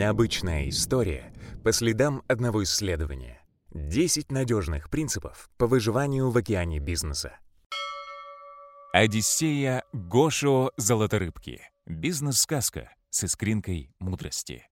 Необычная история по следам одного исследования. 10 надежных принципов по выживанию в океане бизнеса. Одиссея Гошо Золоторыбки. Бизнес-сказка с искринкой мудрости.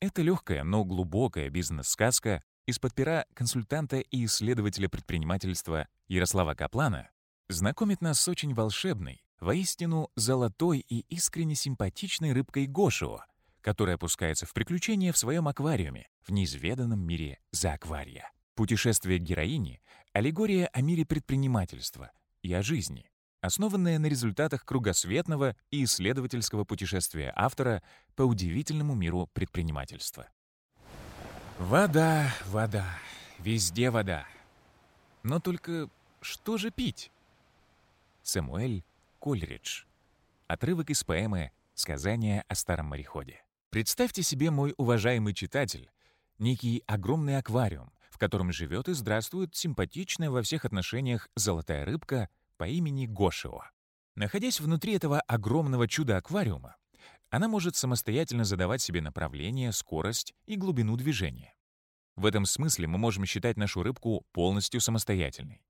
Это легкая, но глубокая бизнес-сказка из-под пера консультанта и исследователя предпринимательства Ярослава Каплана знакомит нас с очень волшебной, воистину золотой и искренне симпатичной рыбкой Гошио, которая опускается в приключения в своем аквариуме в неизведанном мире за аквария. Путешествие героини — аллегория о мире предпринимательства и о жизни, основанная на результатах кругосветного и исследовательского путешествия автора по удивительному миру предпринимательства. Вода, вода, везде вода. Но только что же пить? Самуэль Кольридж. Отрывок из поэмы «Сказание о старом мореходе». Представьте себе, мой уважаемый читатель, некий огромный аквариум, в котором живет и здравствует симпатичная во всех отношениях золотая рыбка по имени Гошио. Находясь внутри этого огромного чуда-аквариума, она может самостоятельно задавать себе направление, скорость и глубину движения. В этом смысле мы можем считать нашу рыбку полностью самостоятельной.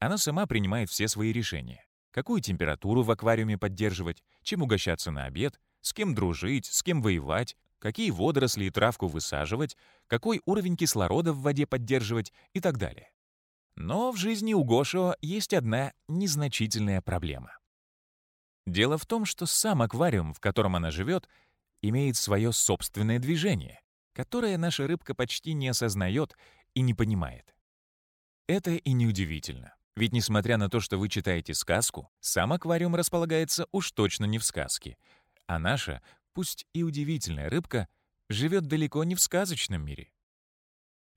Она сама принимает все свои решения. Какую температуру в аквариуме поддерживать, чем угощаться на обед, с кем дружить, с кем воевать, какие водоросли и травку высаживать, какой уровень кислорода в воде поддерживать и так далее. Но в жизни у Гошио есть одна незначительная проблема. Дело в том, что сам аквариум, в котором она живет, имеет свое собственное движение, которое наша рыбка почти не осознает и не понимает. Это и неудивительно. Ведь несмотря на то, что вы читаете сказку, сам аквариум располагается уж точно не в сказке, а наша, пусть и удивительная рыбка, живет далеко не в сказочном мире.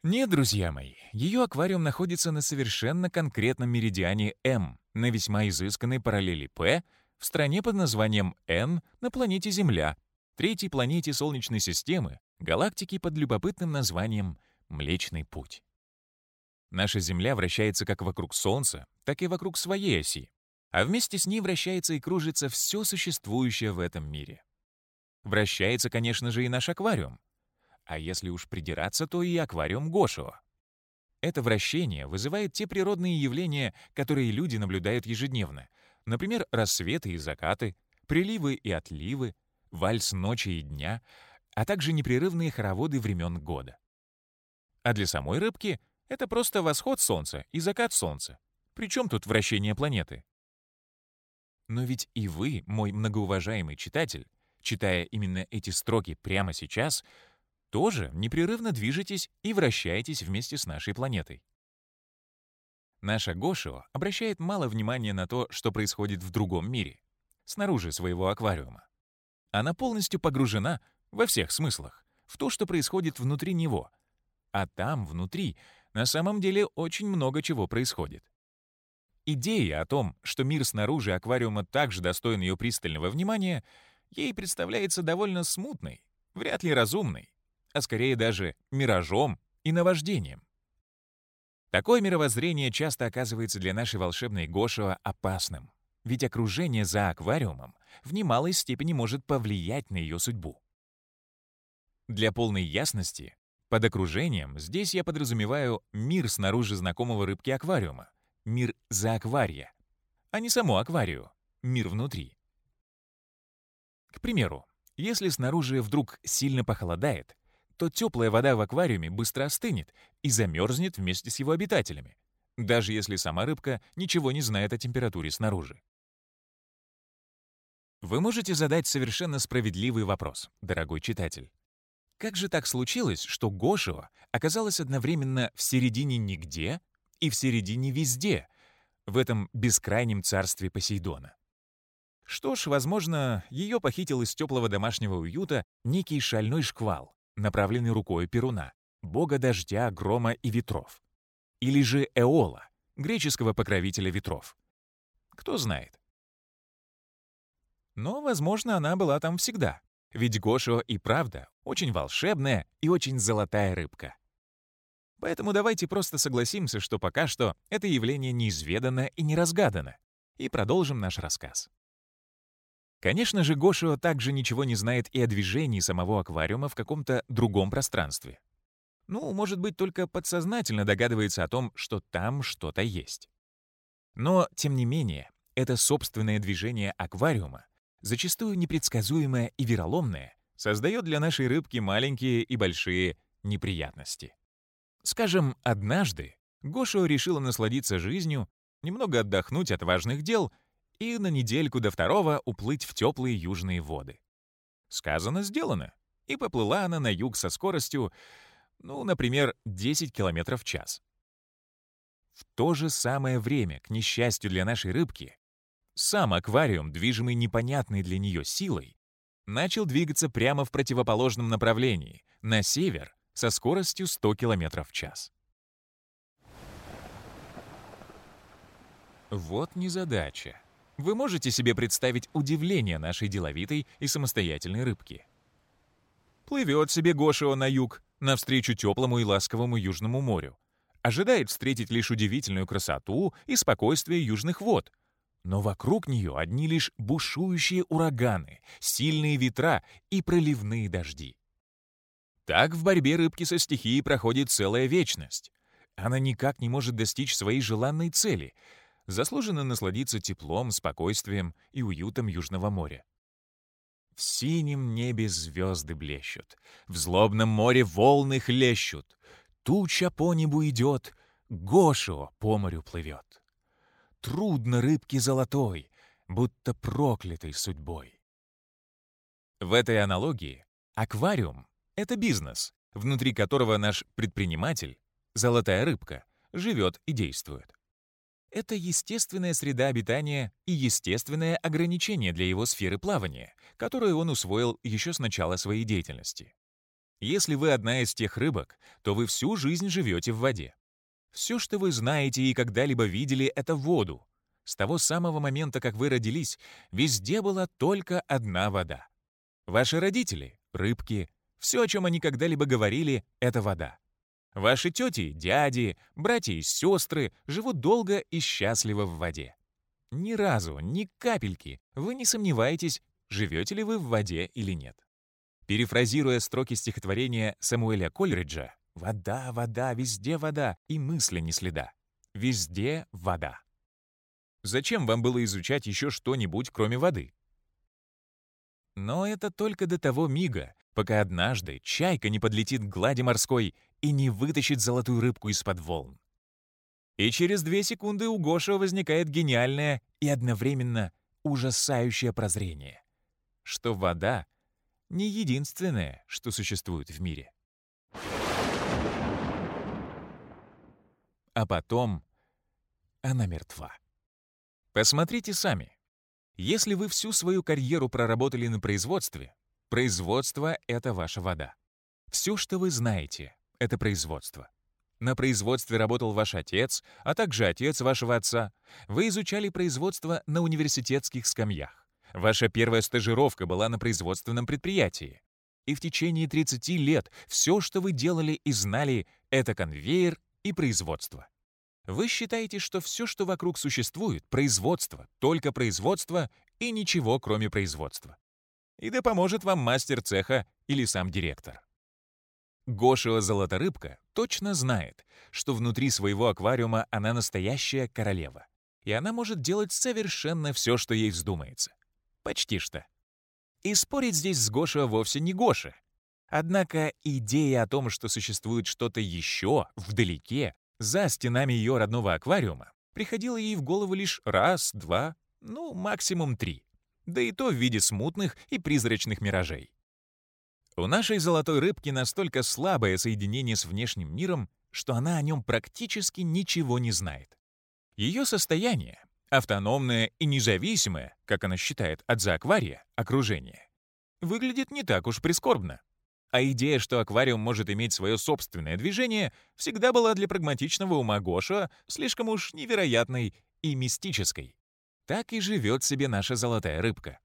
Нет, друзья мои, ее аквариум находится на совершенно конкретном меридиане М, на весьма изысканной параллели П, в стране под названием Н на планете Земля, третьей планете Солнечной системы, галактики под любопытным названием Млечный Путь. Наша Земля вращается как вокруг Солнца, так и вокруг своей оси, а вместе с ней вращается и кружится все существующее в этом мире. Вращается, конечно же, и наш аквариум. А если уж придираться, то и аквариум Гошио. Это вращение вызывает те природные явления, которые люди наблюдают ежедневно. Например, рассветы и закаты, приливы и отливы, вальс ночи и дня, а также непрерывные хороводы времен года. А для самой рыбки это просто восход Солнца и закат Солнца. Причем тут вращение планеты? Но ведь и вы, мой многоуважаемый читатель, читая именно эти строки прямо сейчас, тоже непрерывно движетесь и вращаетесь вместе с нашей планетой. Наша Гошио обращает мало внимания на то, что происходит в другом мире, снаружи своего аквариума. Она полностью погружена, во всех смыслах, в то, что происходит внутри него. А там, внутри, на самом деле очень много чего происходит. Идея о том, что мир снаружи аквариума также достоин ее пристального внимания, ей представляется довольно смутной, вряд ли разумной, а скорее даже миражом и наваждением. Такое мировоззрение часто оказывается для нашей волшебной Гошева опасным, ведь окружение за аквариумом в немалой степени может повлиять на ее судьбу. Для полной ясности, под окружением здесь я подразумеваю мир снаружи знакомого рыбки аквариума, мир за аквария, а не само акварию, мир внутри. К примеру, если снаружи вдруг сильно похолодает, то теплая вода в аквариуме быстро остынет и замерзнет вместе с его обитателями, даже если сама рыбка ничего не знает о температуре снаружи. Вы можете задать совершенно справедливый вопрос, дорогой читатель. Как же так случилось, что Гошио оказалась одновременно в середине нигде и в середине везде, в этом бескрайнем царстве Посейдона. Что ж, возможно, ее похитил из теплого домашнего уюта некий шальной шквал, направленный рукой Перуна, бога дождя, грома и ветров. Или же Эола, греческого покровителя ветров. Кто знает. Но, возможно, она была там всегда. Ведь Гошо и правда очень волшебная и очень золотая рыбка. Поэтому давайте просто согласимся, что пока что это явление неизведано и не разгадано, и продолжим наш рассказ. Конечно же, Гошио также ничего не знает и о движении самого аквариума в каком-то другом пространстве. Ну, может быть, только подсознательно догадывается о том, что там что-то есть. Но, тем не менее, это собственное движение аквариума, зачастую непредсказуемое и вероломное, создает для нашей рыбки маленькие и большие неприятности. Скажем, однажды Гошио решила насладиться жизнью, немного отдохнуть от важных дел и на недельку до второго уплыть в теплые южные воды. Сказано, сделано. И поплыла она на юг со скоростью, ну, например, 10 км в час. В то же самое время, к несчастью для нашей рыбки, сам аквариум, движимый непонятной для нее силой, начал двигаться прямо в противоположном направлении, на север, со скоростью 100 км в час. Вот незадача. Вы можете себе представить удивление нашей деловитой и самостоятельной рыбки. Плывет себе Гошио на юг, навстречу теплому и ласковому Южному морю. Ожидает встретить лишь удивительную красоту и спокойствие южных вод. Но вокруг нее одни лишь бушующие ураганы, сильные ветра и проливные дожди. Так в борьбе рыбки со стихией проходит целая вечность. Она никак не может достичь своей желанной цели — заслуженно насладиться теплом, спокойствием и уютом Южного моря. В синем небе звезды блещут, в злобном море волны хлещут, туча по небу идет, Гошио по морю плывет. Трудно рыбке золотой, будто проклятой судьбой. В этой аналогии аквариум — это бизнес, внутри которого наш предприниматель, золотая рыбка, живет и действует. Это естественная среда обитания и естественное ограничение для его сферы плавания, которую он усвоил еще с начала своей деятельности. Если вы одна из тех рыбок, то вы всю жизнь живете в воде. Все, что вы знаете и когда-либо видели, — это воду. С того самого момента, как вы родились, везде была только одна вода. Ваши родители — рыбки. Все, о чем они когда-либо говорили, — это вода. Ваши тети, дяди, братья и сестры живут долго и счастливо в воде. Ни разу, ни капельки вы не сомневаетесь, живете ли вы в воде или нет. Перефразируя строки стихотворения Самуэля Кольриджа «Вода, вода, везде вода, и мысли не следа. Везде вода». Зачем вам было изучать еще что-нибудь, кроме воды? Но это только до того мига, пока однажды чайка не подлетит к глади морской и не вытащит золотую рыбку из-под волн. И через две секунды у Гошева возникает гениальное и одновременно ужасающее прозрение, что вода — не единственное, что существует в мире. А потом она мертва. Посмотрите сами. Если вы всю свою карьеру проработали на производстве, производство — это ваша вода. Все, что вы знаете, это производство. На производстве работал ваш отец, а также отец вашего отца. Вы изучали производство на университетских скамьях. Ваша первая стажировка была на производственном предприятии. И в течение 30 лет все, что вы делали и знали, это конвейер и производство. Вы считаете, что все, что вокруг существует, производство, только производство и ничего, кроме производства. И да поможет вам мастер цеха или сам директор. Гошева золоторыбка точно знает, что внутри своего аквариума она настоящая королева. И она может делать совершенно все, что ей вздумается. Почти что. И спорить здесь с Гошева вовсе не Гоша. Однако идея о том, что существует что-то еще вдалеке, за стенами ее родного аквариума, приходила ей в голову лишь раз, два, ну, максимум три. Да и то в виде смутных и призрачных миражей. У нашей золотой рыбки настолько слабое соединение с внешним миром, что она о нем практически ничего не знает. Ее состояние, автономное и независимое, как она считает, от зоаквария, окружения, выглядит не так уж прискорбно. А идея, что аквариум может иметь свое собственное движение, всегда была для прагматичного ума Гоша слишком уж невероятной и мистической. Так и живет себе наша золотая рыбка.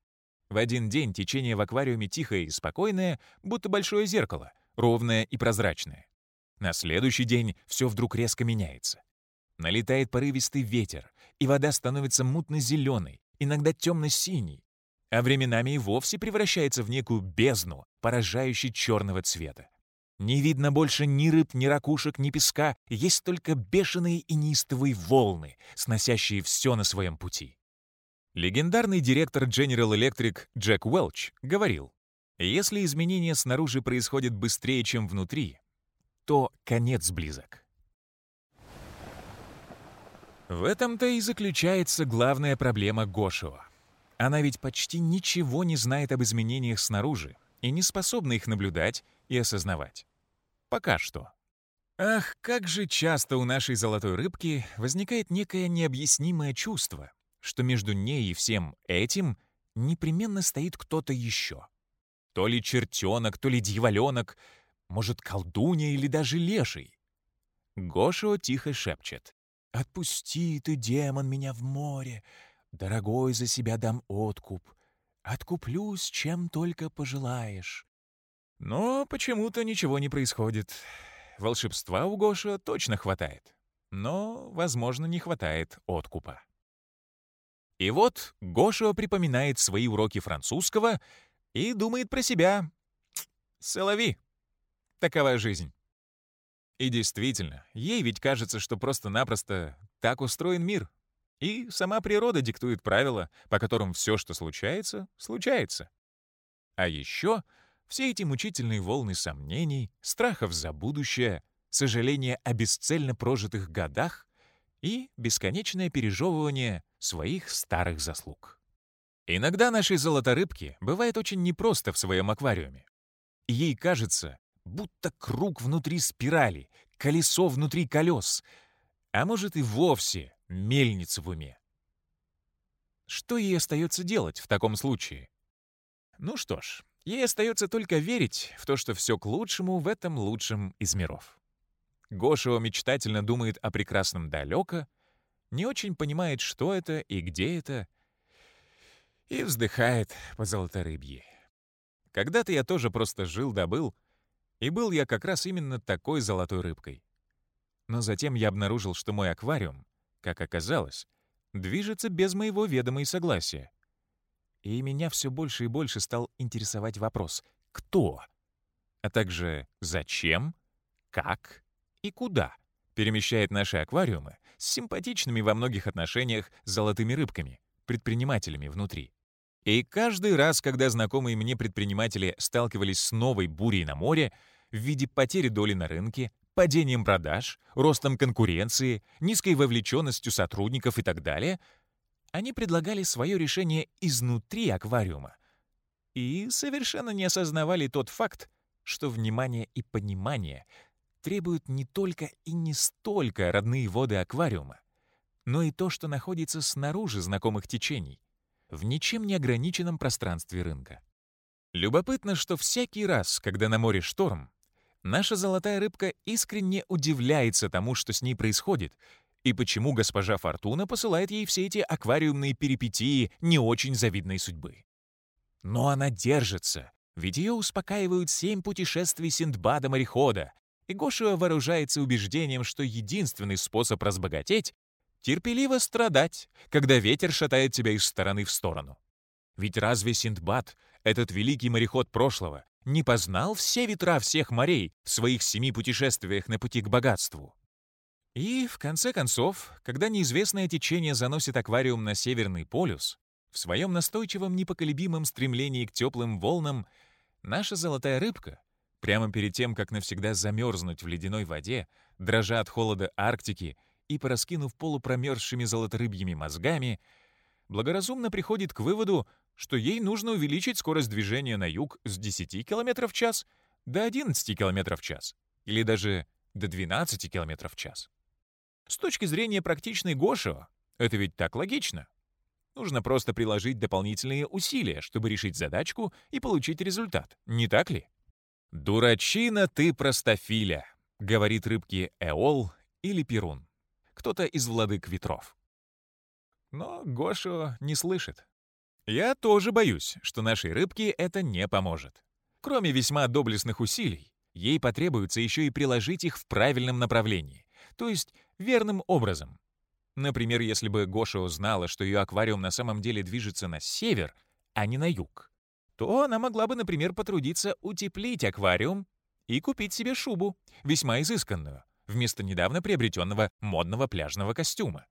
В один день течение в аквариуме тихое и спокойное, будто большое зеркало, ровное и прозрачное. На следующий день все вдруг резко меняется. Налетает порывистый ветер, и вода становится мутно-зеленой, иногда темно-синей. а временами и вовсе превращается в некую бездну, поражающей черного цвета. Не видно больше ни рыб, ни ракушек, ни песка, есть только бешеные и неистовые волны, сносящие все на своем пути. Легендарный директор General Electric Джек Уэлч говорил, если изменения снаружи происходят быстрее, чем внутри, то конец близок. В этом-то и заключается главная проблема Гошева. Она ведь почти ничего не знает об изменениях снаружи и не способна их наблюдать и осознавать. Пока что. Ах, как же часто у нашей золотой рыбки возникает некое необъяснимое чувство, что между ней и всем этим непременно стоит кто-то еще. То ли чертенок, то ли дьяволенок, может, колдунья или даже леший. Гошо тихо шепчет. «Отпусти ты, демон, меня в море! Дорогой, за себя дам откуп. Откуплюсь, чем только пожелаешь». Но почему-то ничего не происходит. Волшебства у Гоша точно хватает. Но, возможно, не хватает откупа. И вот Гоша припоминает свои уроки французского и думает про себя. «Солови! Такова жизнь». И действительно, ей ведь кажется, что просто-напросто так устроен мир. И сама природа диктует правила, по которым все, что случается, случается. А еще все эти мучительные волны сомнений, страхов за будущее, сожаления о бесцельно прожитых годах и бесконечное пережевывание своих старых заслуг. Иногда нашей золоторыбке бывает очень непросто в своем аквариуме. Ей кажется, будто круг внутри спирали, колесо внутри колес, а может и вовсе мельница в уме. Что ей остается делать в таком случае? Ну что ж, ей остается только верить в то, что все к лучшему в этом лучшем из миров. Гошева мечтательно думает о прекрасном далеко, не очень понимает, что это и где это, и вздыхает по золоторыбье. Когда-то я тоже просто жил-добыл, и был я как раз именно такой золотой рыбкой. Но затем я обнаружил, что мой аквариум, как оказалось, движется без моего ведома и согласия. И меня все больше и больше стал интересовать вопрос «Кто?», а также «Зачем?», «Как?» И «Куда?» перемещает наши аквариумы с симпатичными во многих отношениях золотыми рыбками, предпринимателями внутри. И каждый раз, когда знакомые мне предприниматели сталкивались с новой бурей на море в виде потери доли на рынке, падением продаж, ростом конкуренции, низкой вовлеченностью сотрудников и так далее, они предлагали свое решение изнутри аквариума и совершенно не осознавали тот факт, что внимание и понимание требуют не только и не столько родные воды аквариума, но и то, что находится снаружи знакомых течений, в ничем не ограниченном пространстве рынка. Любопытно, что всякий раз, когда на море шторм, наша золотая рыбка искренне удивляется тому, что с ней происходит, и почему госпожа Фортуна посылает ей все эти аквариумные перипетии не очень завидной судьбы. Но она держится, ведь ее успокаивают семь путешествий Синдбада-морехода, и Гошева вооружается убеждением, что единственный способ разбогатеть терпеливо страдать, когда ветер шатает тебя из стороны в сторону. Ведь разве Синдбад, этот великий мореход прошлого, не познал все ветра всех морей в своих семи путешествиях на пути к богатству? И, в конце концов, когда неизвестное течение заносит аквариум на Северный полюс, в своем настойчивом непоколебимом стремлении к теплым волнам, наша золотая рыбка, прямо перед тем, как навсегда замерзнуть в ледяной воде, дрожа от холода Арктики и, пораскинув полупромерзшими золоторыбьими мозгами, благоразумно приходит к выводу, что ей нужно увеличить скорость движения на юг с 10 км в час до 11 км в час, или даже до 12 км в час. С точки зрения практичной Гошева, это ведь так логично. Нужно просто приложить дополнительные усилия, чтобы решить задачку и получить результат, не так ли? «Дурачина ты простофиля», — говорит рыбке Эол или Перун кто-то из владык ветров. Но Гошу не слышит. Я тоже боюсь, что нашей рыбке это не поможет. Кроме весьма доблестных усилий, ей потребуется еще и приложить их в правильном направлении, то есть верным образом. Например, если бы Гоша узнала, что ее аквариум на самом деле движется на север, а не на юг, то она могла бы, например, потрудиться утеплить аквариум и купить себе шубу, весьма изысканную, вместо недавно приобретенного модного пляжного костюма.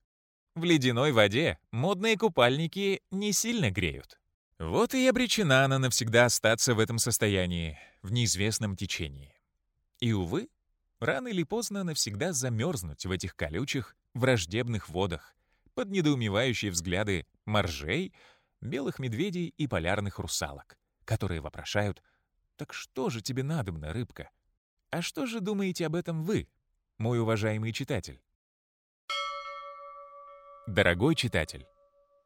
В ледяной воде модные купальники не сильно греют. Вот и обречена она навсегда остаться в этом состоянии, в неизвестном течении. И, увы, рано или поздно навсегда замерзнуть в этих колючих, враждебных водах, под недоумевающие взгляды моржей, белых медведей и полярных русалок, которые вопрошают «Так что же тебе надобно, рыбка? А что же думаете об этом вы, мой уважаемый читатель?» Дорогой читатель,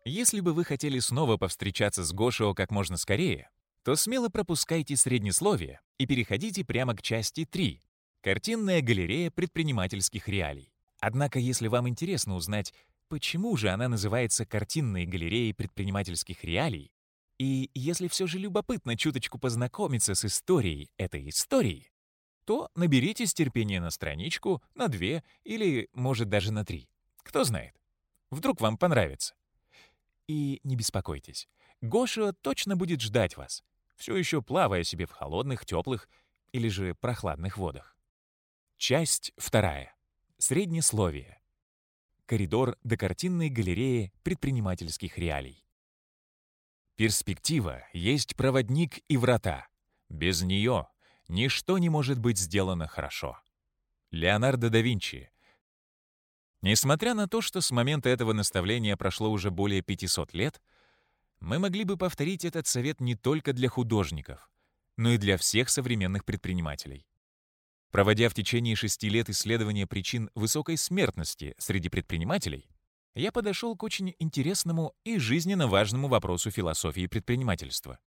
если бы вы хотели снова повстречаться с Гошио как можно скорее, то смело пропускайте среднесловие и переходите прямо к части 3 «Картинная галерея предпринимательских реалий». Однако, если вам интересно узнать, почему же она называется «Картинной галереей предпринимательских реалий», и если все же любопытно чуточку познакомиться с историей этой истории, то наберитесь терпения на страничку, на две или, может, даже на три. Кто знает. Вдруг вам понравится. И не беспокойтесь. Гоша точно будет ждать вас, все еще плавая себе в холодных, теплых или же прохладных водах. Часть вторая. Среднесловие. Коридор до картинной галереи предпринимательских реалий. Перспектива есть проводник и врата. Без нее ничто не может быть сделано хорошо. Леонардо да Винчи. Несмотря на то, что с момента этого наставления прошло уже более 500 лет, мы могли бы повторить этот совет не только для художников, но и для всех современных предпринимателей. Проводя в течение шести лет исследования причин высокой смертности среди предпринимателей, я подошел к очень интересному и жизненно важному вопросу философии предпринимательства.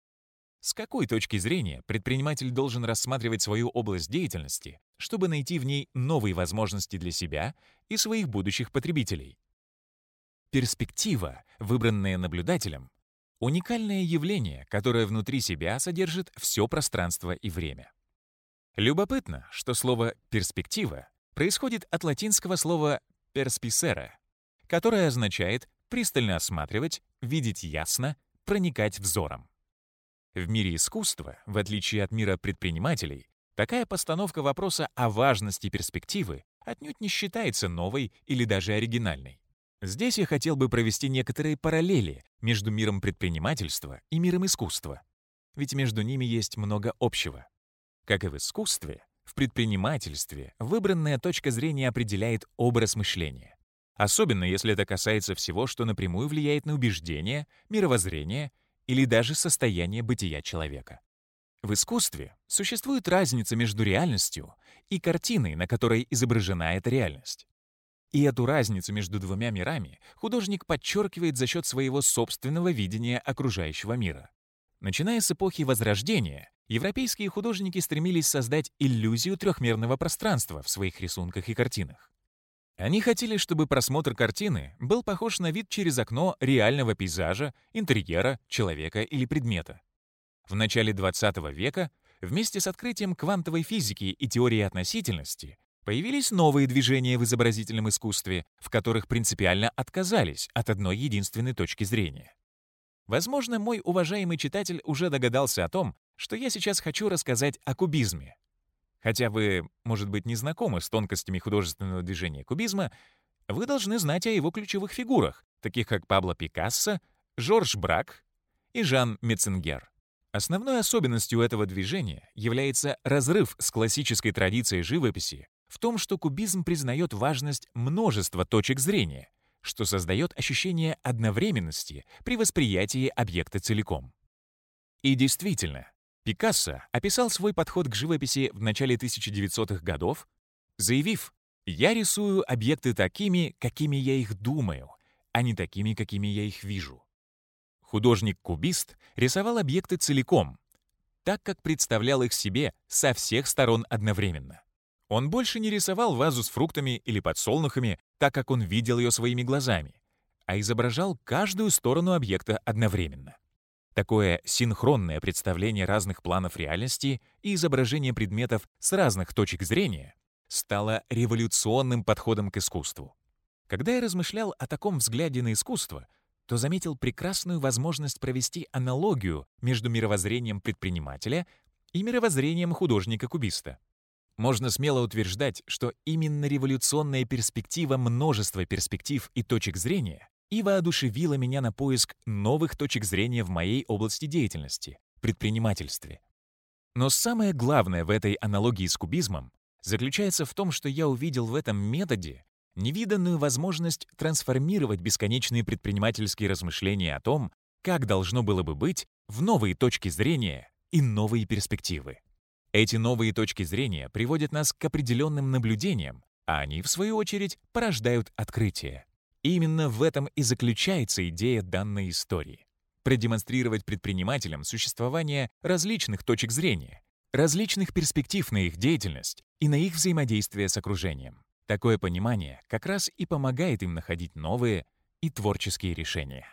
С какой точки зрения предприниматель должен рассматривать свою область деятельности, чтобы найти в ней новые возможности для себя и своих будущих потребителей? Перспектива, выбранная наблюдателем, уникальное явление, которое внутри себя содержит все пространство и время. Любопытно, что слово «перспектива» происходит от латинского слова «perspicere», которое означает пристально осматривать, видеть ясно, проникать взором. В мире искусства, в отличие от мира предпринимателей, такая постановка вопроса о важности перспективы отнюдь не считается новой или даже оригинальной. Здесь я хотел бы провести некоторые параллели между миром предпринимательства и миром искусства, ведь между ними есть много общего. Как и в искусстве, в предпринимательстве выбранная точка зрения определяет образ мышления. Особенно если это касается всего, что напрямую влияет на убеждения, мировоззрение или даже состояние бытия человека. В искусстве существует разница между реальностью и картиной, на которой изображена эта реальность. И эту разницу между двумя мирами художник подчеркивает за счет своего собственного видения окружающего мира. Начиная с эпохи Возрождения, европейские художники стремились создать иллюзию трехмерного пространства в своих рисунках и картинах. Они хотели, чтобы просмотр картины был похож на вид через окно реального пейзажа, интерьера, человека или предмета. В начале XX века вместе с открытием квантовой физики и теории относительности появились новые движения в изобразительном искусстве, в которых принципиально отказались от одной единственной точки зрения. Возможно, мой уважаемый читатель уже догадался о том, что я сейчас хочу рассказать о кубизме. Хотя вы, может быть, не знакомы с тонкостями художественного движения кубизма, вы должны знать о его ключевых фигурах, таких как Пабло Пикассо, Жорж Брак и Жан Метцингер. Основной особенностью этого движения является разрыв с классической традицией живописи в том, что кубизм признает важность множества точек зрения — что создает ощущение одновременности при восприятии объекта целиком. И действительно, Пикассо описал свой подход к живописи в начале 1900-х годов, заявив «Я рисую объекты такими, какими я их думаю, а не такими, какими я их вижу». Художник-кубист рисовал объекты целиком, так как представлял их себе со всех сторон одновременно. Он больше не рисовал вазу с фруктами или подсолнухами, так как он видел ее своими глазами, а изображал каждую сторону объекта одновременно. Такое синхронное представление разных планов реальности и изображение предметов с разных точек зрения стало революционным подходом к искусству. Когда я размышлял о таком взгляде на искусство, то заметил прекрасную возможность провести аналогию между мировоззрением предпринимателя и мировоззрением художника-кубиста. Можно смело утверждать, что именно революционная перспектива множества перспектив и точек зрения и воодушевила меня на поиск новых точек зрения в моей области деятельности — предпринимательстве. Но самое главное в этой аналогии с кубизмом заключается в том, что я увидел в этом методе невиданную возможность трансформировать бесконечные предпринимательские размышления о том, как должно было бы быть, в новые точки зрения и новые перспективы. Эти новые точки зрения приводят нас к определенным наблюдениям, а они, в свою очередь, порождают открытия. Именно в этом и заключается идея данной истории. Продемонстрировать предпринимателям существование различных точек зрения, различных перспектив на их деятельность и на их взаимодействие с окружением. Такое понимание как раз и помогает им находить новые и творческие решения.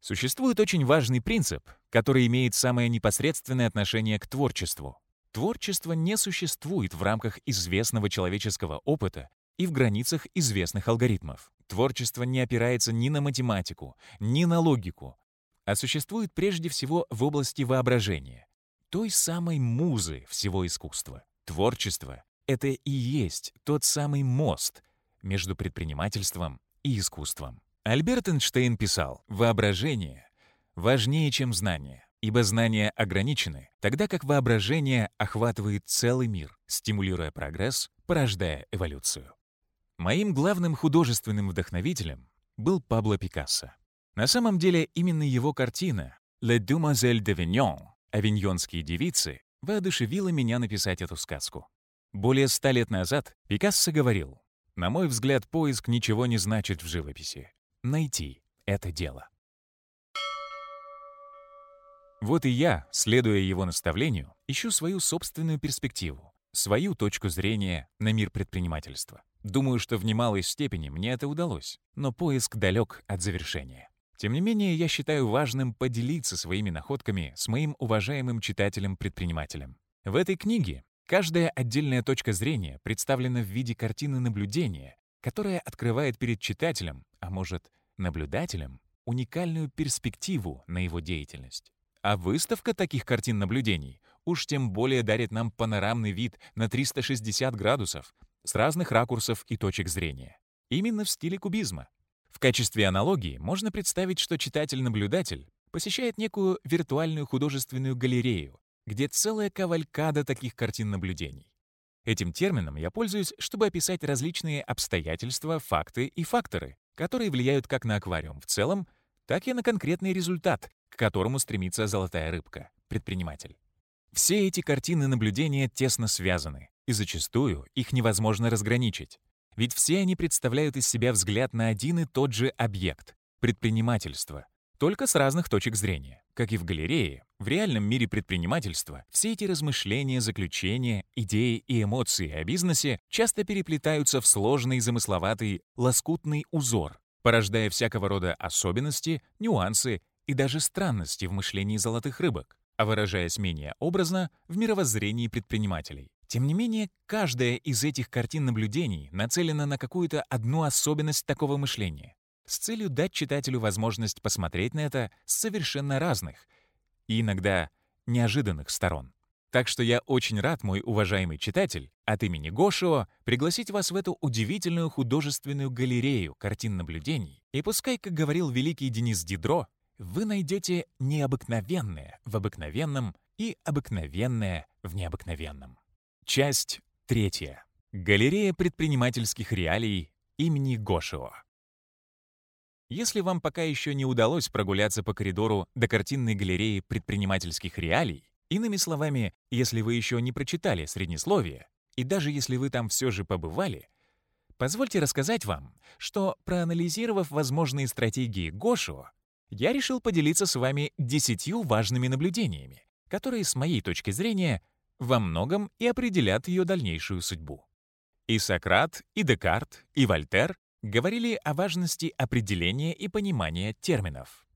Существует очень важный принцип, который имеет самое непосредственное отношение к творчеству. Творчество не существует в рамках известного человеческого опыта и в границах известных алгоритмов. Творчество не опирается ни на математику, ни на логику, а существует прежде всего в области воображения, той самой музы всего искусства. Творчество — это и есть тот самый мост между предпринимательством и искусством. Альберт Эйнштейн писал, «Воображение важнее, чем знание, ибо знания ограничены, тогда как воображение охватывает целый мир, стимулируя прогресс, порождая эволюцию». Моим главным художественным вдохновителем был Пабло Пикассо. На самом деле именно его картина «Le Demoiselle d'Avignon» «Авиньонские девицы» воодушевила меня написать эту сказку. Более ста лет назад Пикассо говорил, «На мой взгляд, поиск ничего не значит в живописи найти это дело. Вот и я, следуя его наставлению, ищу свою собственную перспективу, свою точку зрения на мир предпринимательства. Думаю, что в немалой степени мне это удалось, но поиск далек от завершения. Тем не менее, я считаю важным поделиться своими находками с моим уважаемым читателем-предпринимателем. В этой книге каждая отдельная точка зрения представлена в виде картины наблюдения, которая открывает перед читателем, а может, наблюдателем, уникальную перспективу на его деятельность. А выставка таких картин наблюдений уж тем более дарит нам панорамный вид на 360 градусов с разных ракурсов и точек зрения. Именно в стиле кубизма. В качестве аналогии можно представить, что читатель-наблюдатель посещает некую виртуальную художественную галерею, где целая кавалькада таких картин наблюдений. Этим термином я пользуюсь, чтобы описать различные обстоятельства, факты и факторы, которые влияют как на аквариум в целом, так и на конкретный результат, к которому стремится золотая рыбка, предприниматель. Все эти картины наблюдения тесно связаны, и зачастую их невозможно разграничить. Ведь все они представляют из себя взгляд на один и тот же объект — предпринимательство, только с разных точек зрения. Как и в галерее, в реальном мире предпринимательства все эти размышления, заключения, идеи и эмоции о бизнесе часто переплетаются в сложный замысловатый лоскутный узор, порождая всякого рода особенности, нюансы и даже странности в мышлении золотых рыбок, а выражаясь менее образно, в мировоззрении предпринимателей. Тем не менее, каждая из этих картин наблюдений нацелена на какую-то одну особенность такого мышления с целью дать читателю возможность посмотреть на это с совершенно разных и иногда неожиданных сторон. Так что я очень рад, мой уважаемый читатель, от имени Гошио пригласить вас в эту удивительную художественную галерею картин наблюдений. И пускай, как говорил великий Денис Дидро, вы найдете необыкновенное в обыкновенном и обыкновенное в необыкновенном. Часть третья. Галерея предпринимательских реалий имени Гошио. Если вам пока еще не удалось прогуляться по коридору до картинной галереи предпринимательских реалий, иными словами, если вы еще не прочитали среднесловие, и даже если вы там все же побывали, позвольте рассказать вам, что, проанализировав возможные стратегии Гошо, я решил поделиться с вами десятью важными наблюдениями, которые, с моей точки зрения, во многом и определят ее дальнейшую судьбу. И Сократ, и Декарт, и Вольтер говорили о важности определения и понимания терминов.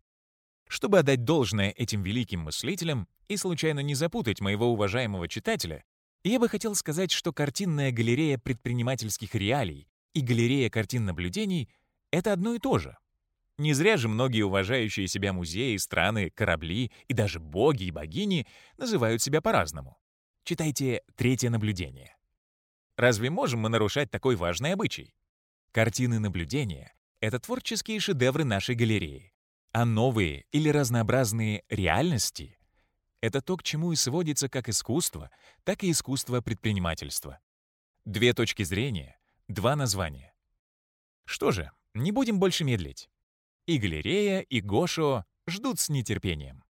Чтобы отдать должное этим великим мыслителям и случайно не запутать моего уважаемого читателя, я бы хотел сказать, что картинная галерея предпринимательских реалий и галерея картин наблюдений — это одно и то же. Не зря же многие уважающие себя музеи, страны, корабли и даже боги и богини называют себя по-разному. Читайте третье наблюдение. Разве можем мы нарушать такой важный обычай? Картины наблюдения — это творческие шедевры нашей галереи. А новые или разнообразные реальности — это то, к чему и сводится как искусство, так и искусство предпринимательства. Две точки зрения, два названия. Что же, не будем больше медлить. И галерея, и Гошо ждут с нетерпением.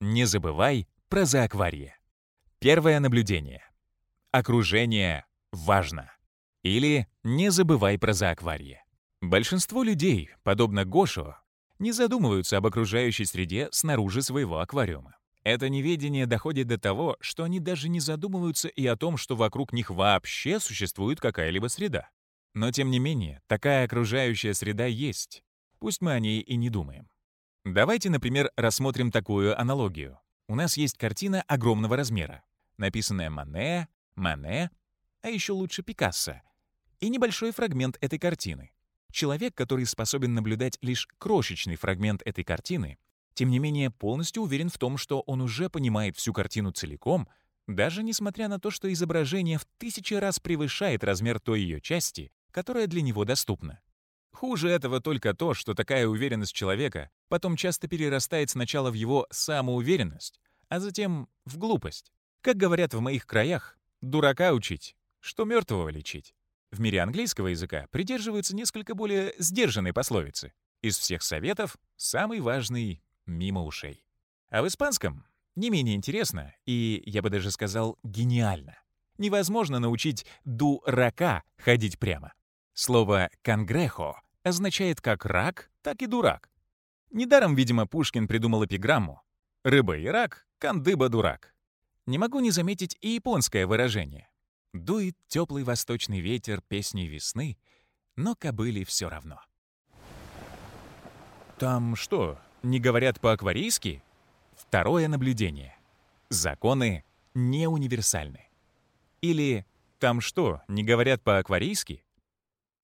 Не забывай про зоакварие. Первое наблюдение. Окружение важно. Или не забывай про зоакварие. Большинство людей, подобно Гошо, не задумываются об окружающей среде снаружи своего аквариума. Это неведение доходит до того, что они даже не задумываются и о том, что вокруг них вообще существует какая-либо среда. Но тем не менее, такая окружающая среда есть. Пусть мы о ней и не думаем. Давайте, например, рассмотрим такую аналогию. У нас есть картина огромного размера, написанная Мане, Мане, а еще лучше Пикассо, и небольшой фрагмент этой картины. Человек, который способен наблюдать лишь крошечный фрагмент этой картины, тем не менее полностью уверен в том, что он уже понимает всю картину целиком, даже несмотря на то, что изображение в тысячи раз превышает размер той ее части, которая для него доступна. Хуже этого только то, что такая уверенность человека потом часто перерастает сначала в его самоуверенность, а затем в глупость. Как говорят в моих краях, дурака учить, что мертвого лечить. В мире английского языка придерживаются несколько более сдержанной пословицы. Из всех советов самый важный — мимо ушей. А в испанском не менее интересно и, я бы даже сказал, гениально. Невозможно научить дурака ходить прямо. Слово «конгрехо» означает как рак, так и дурак. Недаром, видимо, Пушкин придумал эпиграмму «Рыба и рак, кандыба-дурак». Не могу не заметить и японское выражение. Дует теплый восточный ветер песней весны, но кобыли все равно. Там что, не говорят по-акварийски? Второе наблюдение. Законы не универсальны. Или там что, не говорят по-акварийски?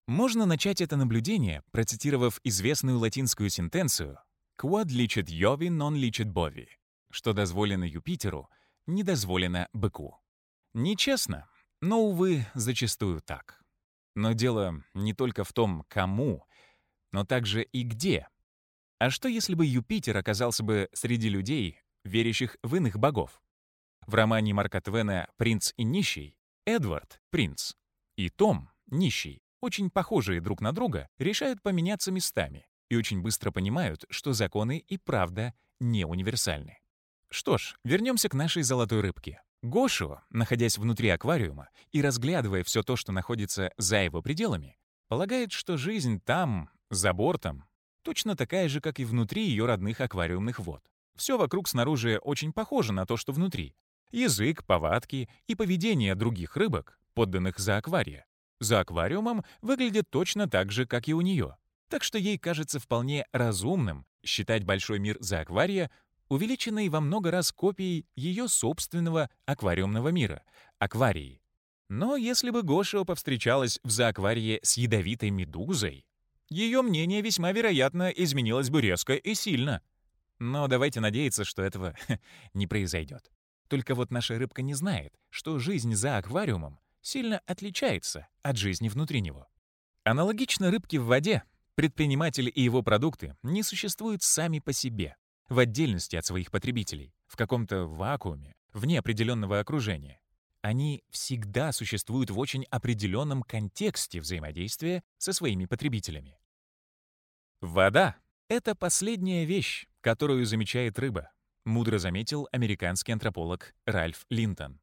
Можно начать это наблюдение, процитировав известную латинскую сентенцию «Quod licet Jovi non licet bovi», что дозволено Юпитеру, не дозволено быку. Нечестно, но, увы, зачастую так. Но дело не только в том, кому, но также и где. А что, если бы Юпитер оказался бы среди людей, верящих в иных богов? В романе Марка Твена «Принц и нищий» Эдвард — принц, и Том — нищий, очень похожие друг на друга, решают поменяться местами и очень быстро понимают, что законы и правда не универсальны. Что ж, вернемся к нашей золотой рыбке. Гошу, находясь внутри аквариума и разглядывая все то, что находится за его пределами, полагает, что жизнь там, за бортом, точно такая же, как и внутри ее родных аквариумных вод. Все вокруг снаружи очень похоже на то, что внутри. Язык, повадки и поведение других рыбок, подданных за аквария, за аквариумом выглядит точно так же, как и у нее. Так что ей кажется вполне разумным считать большой мир за аквария увеличенной во много раз копией ее собственного аквариумного мира — акварии. Но если бы Гошио повстречалась в зоакварии с ядовитой медузой, ее мнение весьма вероятно изменилось бы резко и сильно. Но давайте надеяться, что этого не произойдет. Только вот наша рыбка не знает, что жизнь за аквариумом сильно отличается от жизни внутри него. Аналогично рыбке в воде, предприниматель и его продукты не существуют сами по себе, в отдельности от своих потребителей, в каком-то вакууме, вне определенного окружения. Они всегда существуют в очень определенном контексте взаимодействия со своими потребителями. Вода — это последняя вещь, которую замечает рыба, мудро заметил американский антрополог Ральф Линтон.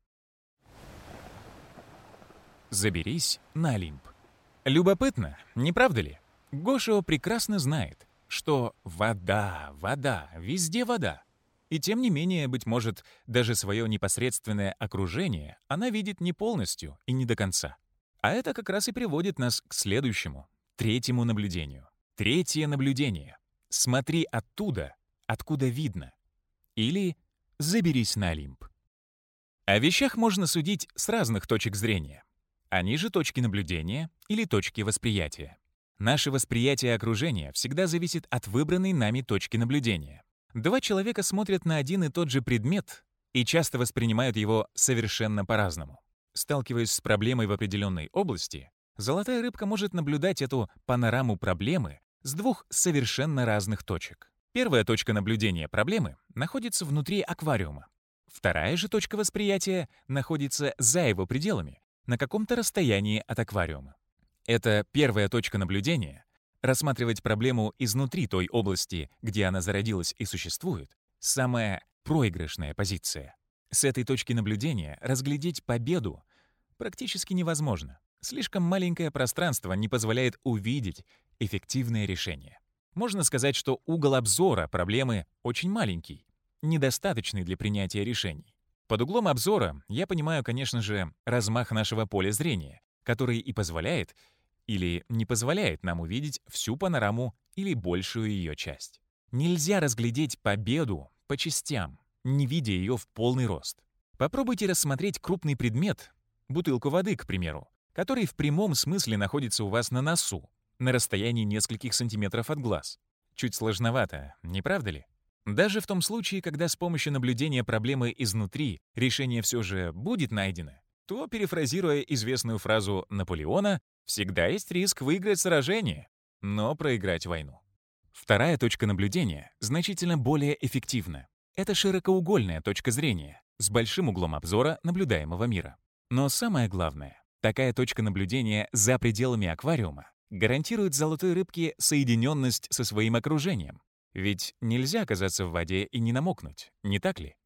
Заберись на Олимп. Любопытно, не правда ли? Гошио прекрасно знает, что вода, вода, везде вода. И тем не менее, быть может, даже свое непосредственное окружение она видит не полностью и не до конца. А это как раз и приводит нас к следующему, третьему наблюдению. Третье наблюдение. Смотри оттуда, откуда видно. Или заберись на Олимп. О вещах можно судить с разных точек зрения. Они же точки наблюдения или точки восприятия. Наше восприятие окружения всегда зависит от выбранной нами точки наблюдения. Два человека смотрят на один и тот же предмет и часто воспринимают его совершенно по-разному. Сталкиваясь с проблемой в определенной области, золотая рыбка может наблюдать эту панораму проблемы с двух совершенно разных точек. Первая точка наблюдения проблемы находится внутри аквариума. Вторая же точка восприятия находится за его пределами, на каком-то расстоянии от аквариума. Это первая точка наблюдения. Рассматривать проблему изнутри той области, где она зародилась и существует, самая проигрышная позиция. С этой точки наблюдения разглядеть победу практически невозможно. Слишком маленькое пространство не позволяет увидеть эффективное решение. Можно сказать, что угол обзора проблемы очень маленький, недостаточный для принятия решений. Под углом обзора я понимаю, конечно же, размах нашего поля зрения, который и позволяет или не позволяет нам увидеть всю панораму или большую ее часть. Нельзя разглядеть победу по частям, не видя ее в полный рост. Попробуйте рассмотреть крупный предмет, бутылку воды, к примеру, который в прямом смысле находится у вас на носу, на расстоянии нескольких сантиметров от глаз. Чуть сложновато, не правда ли? Даже в том случае, когда с помощью наблюдения проблемы изнутри решение все же будет найдено, то, перефразируя известную фразу Наполеона, всегда есть риск выиграть сражение, но проиграть войну. Вторая точка наблюдения значительно более эффективна. Это широкоугольная точка зрения с большим углом обзора наблюдаемого мира. Но самое главное, такая точка наблюдения за пределами аквариума гарантирует золотой рыбке соединенность со своим окружением. Ведь нельзя оказаться в воде и не намокнуть, не так ли?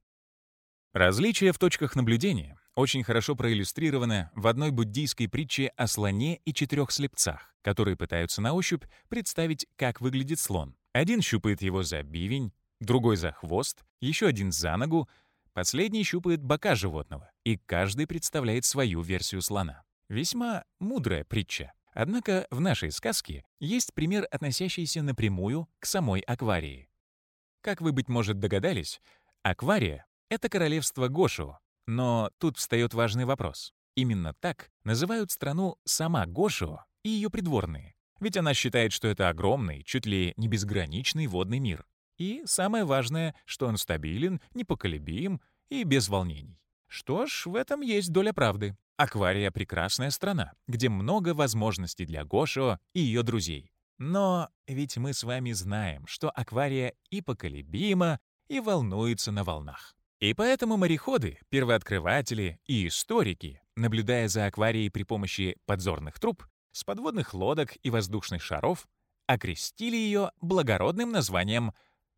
Различия в точках наблюдения очень хорошо проиллюстрировано в одной буддийской притче о слоне и четырех слепцах, которые пытаются на ощупь представить, как выглядит слон. Один щупает его за бивень, другой за хвост, еще один за ногу, последний щупает бока животного, и каждый представляет свою версию слона. Весьма мудрая притча. Однако в нашей сказке есть пример, относящийся напрямую к самой Акварии. Как вы, быть может, догадались, Аквария — это королевство Гошу, но тут встает важный вопрос. Именно так называют страну сама Гошу и ее придворные. Ведь она считает, что это огромный, чуть ли не безграничный водный мир. И самое важное, что он стабилен, непоколебим и без волнений. Что ж, в этом есть доля правды. Аквария — прекрасная страна, где много возможностей для Гошо и ее друзей. Но ведь мы с вами знаем, что Аквария и поколебима, и волнуется на волнах. И поэтому мореходы, первооткрыватели и историки, наблюдая за акварией при помощи подзорных труб, с подводных лодок и воздушных шаров, окрестили ее благородным названием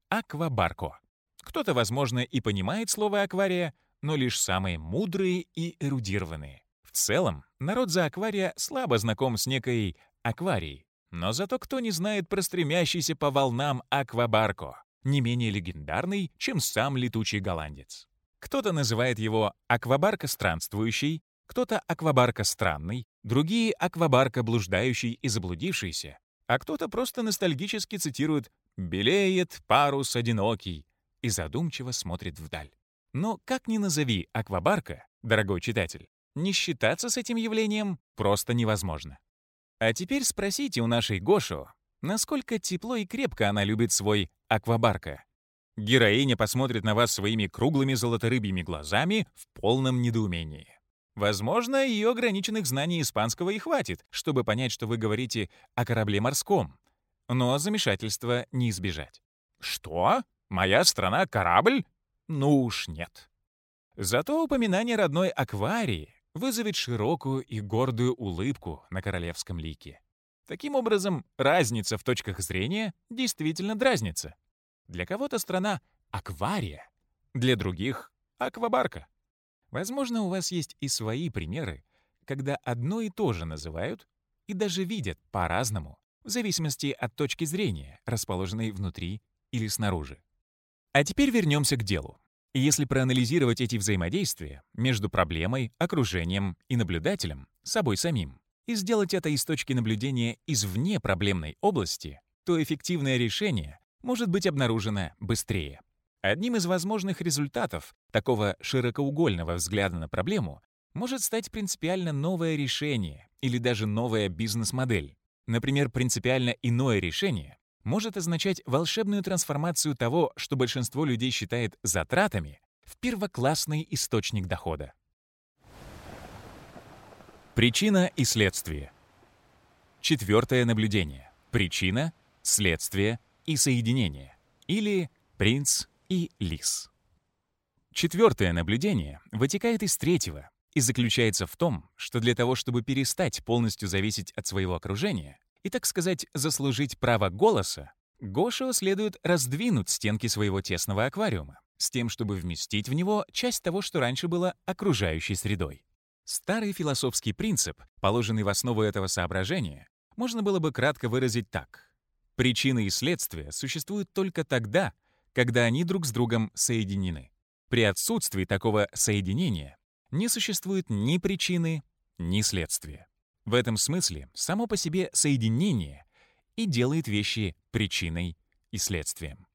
«аквабарко». Кто-то, возможно, и понимает слово «аквария», но лишь самые мудрые и эрудированные. Целом, народ за аквария слабо знаком с некой акварией, но зато кто не знает про стремящийся по волнам аквабарко, не менее легендарный, чем сам летучий голландец. Кто-то называет его аквабарка странствующий, кто-то аквабарка странный, другие аквабарка блуждающий и заблудившийся, а кто-то просто ностальгически цитирует «белеет парус одинокий» и задумчиво смотрит вдаль. Но как ни назови аквабарка, дорогой читатель, не считаться с этим явлением просто невозможно. А теперь спросите у нашей Гошо, насколько тепло и крепко она любит свой аквабарка. Героиня посмотрит на вас своими круглыми золоторыбьими глазами в полном недоумении. Возможно, ее ограниченных знаний испанского и хватит, чтобы понять, что вы говорите о корабле морском. Но замешательства не избежать. «Что? Моя страна — корабль? Ну уж нет. Зато упоминание родной акварии вызовет широкую и гордую улыбку на королевском лике. Таким образом, разница в точках зрения действительно дразнится. Для кого-то страна — аквария, для других — аквабарка. Возможно, у вас есть и свои примеры, когда одно и то же называют и даже видят по-разному, в зависимости от точки зрения, расположенной внутри или снаружи. А теперь вернемся к делу. Если проанализировать эти взаимодействия между проблемой, окружением и наблюдателем, собой самим, и сделать это из точки наблюдения извне проблемной области, то эффективное решение может быть обнаружено быстрее. Одним из возможных результатов такого широкоугольного взгляда на проблему может стать принципиально новое решение или даже новая бизнес-модель. Например, принципиально иное решение может означать волшебную трансформацию того, что большинство людей считает затратами, в первоклассный источник дохода. Причина и следствие. Четвертое наблюдение. Причина, следствие и соединение. Или принц и лис. Четвертое наблюдение вытекает из третьего и заключается в том, что для того, чтобы перестать полностью зависеть от своего окружения и, так сказать, заслужить право голоса, Гошио следует раздвинуть стенки своего тесного аквариума с тем, чтобы вместить в него часть того, что раньше было окружающей средой. Старый философский принцип, положенный в основу этого соображения, можно было бы кратко выразить так. Причины и следствия существуют только тогда, когда они друг с другом соединены. При отсутствии такого соединения не существует ни причины, ни следствия. В этом смысле само по себе соединение и делает вещи причиной и следствием.